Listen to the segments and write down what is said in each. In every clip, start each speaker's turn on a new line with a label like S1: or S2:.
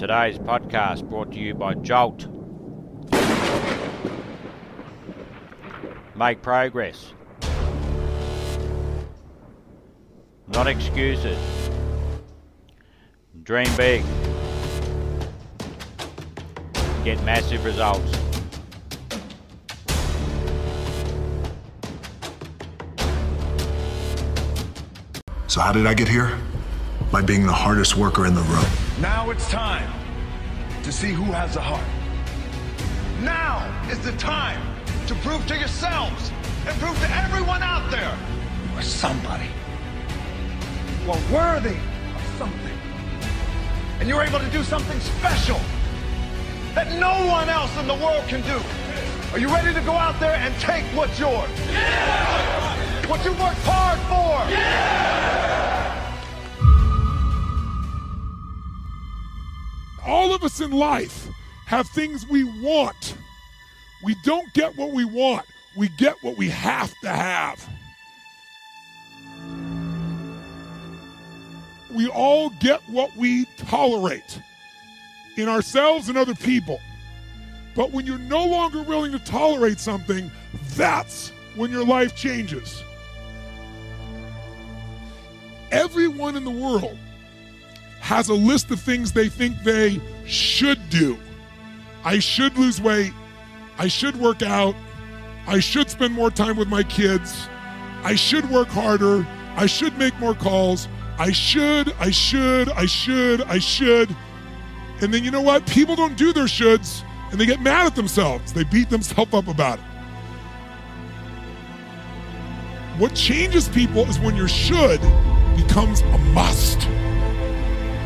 S1: Today's podcast brought to you by Jolt. Make progress. Not excuses. Dream big. Get massive results.
S2: So how did I get here? By being the hardest worker in the room.
S3: Now it's time to see who has the heart. Now is the time to prove to yourselves and prove to everyone out there you are somebody. You are worthy of something. And you're able to do something special that no one else in the world can do. Are you ready to go out there and take what's yours? Yeah! What you worked hard for? Yeah!
S4: All of us in life have things we want. We don't get what we want, we get what we have to have. We all get what we tolerate in ourselves and other people. But when you're no longer willing to tolerate something, that's when your life changes. Everyone in the world has a list of things they think they should do. I should lose weight. I should work out. I should spend more time with my kids. I should work harder. I should make more calls. I should, I should, I should, I should. And then you know what? People don't do their shoulds and they get mad at themselves. They beat themselves up about it. What changes people is when your should becomes a must.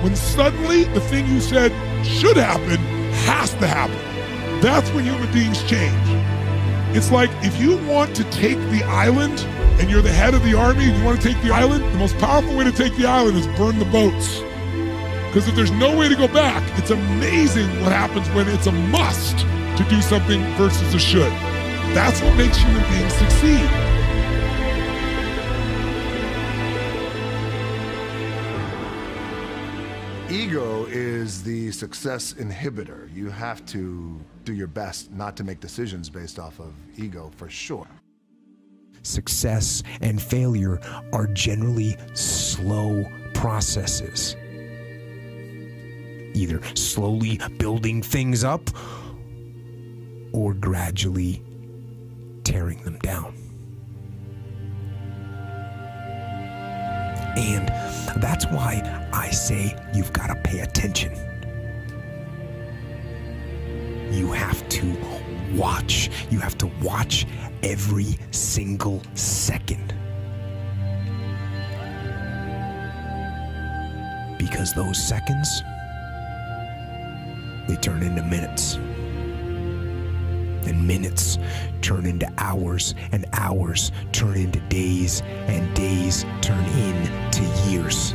S4: When suddenly the thing you said should happen has to happen. That's when human beings change. It's like if you want to take the island and you're the head of the army and you want to take the island, the most powerful way to take the island is burn the boats. Because if there's no way to go back, it's amazing what happens when it's a must to do something versus a should. That's what makes human beings succeed.
S2: Ego is the success inhibitor. You have to do your best not to make decisions based off of ego for sure.
S5: Success and failure are generally slow processes. Either slowly building things up or gradually tearing them down. And that's why I say you've got to pay attention. You have to watch. You have to watch every single second. Because those seconds, they turn into minutes and minutes turn into hours, and hours turn into days, and days turn into years.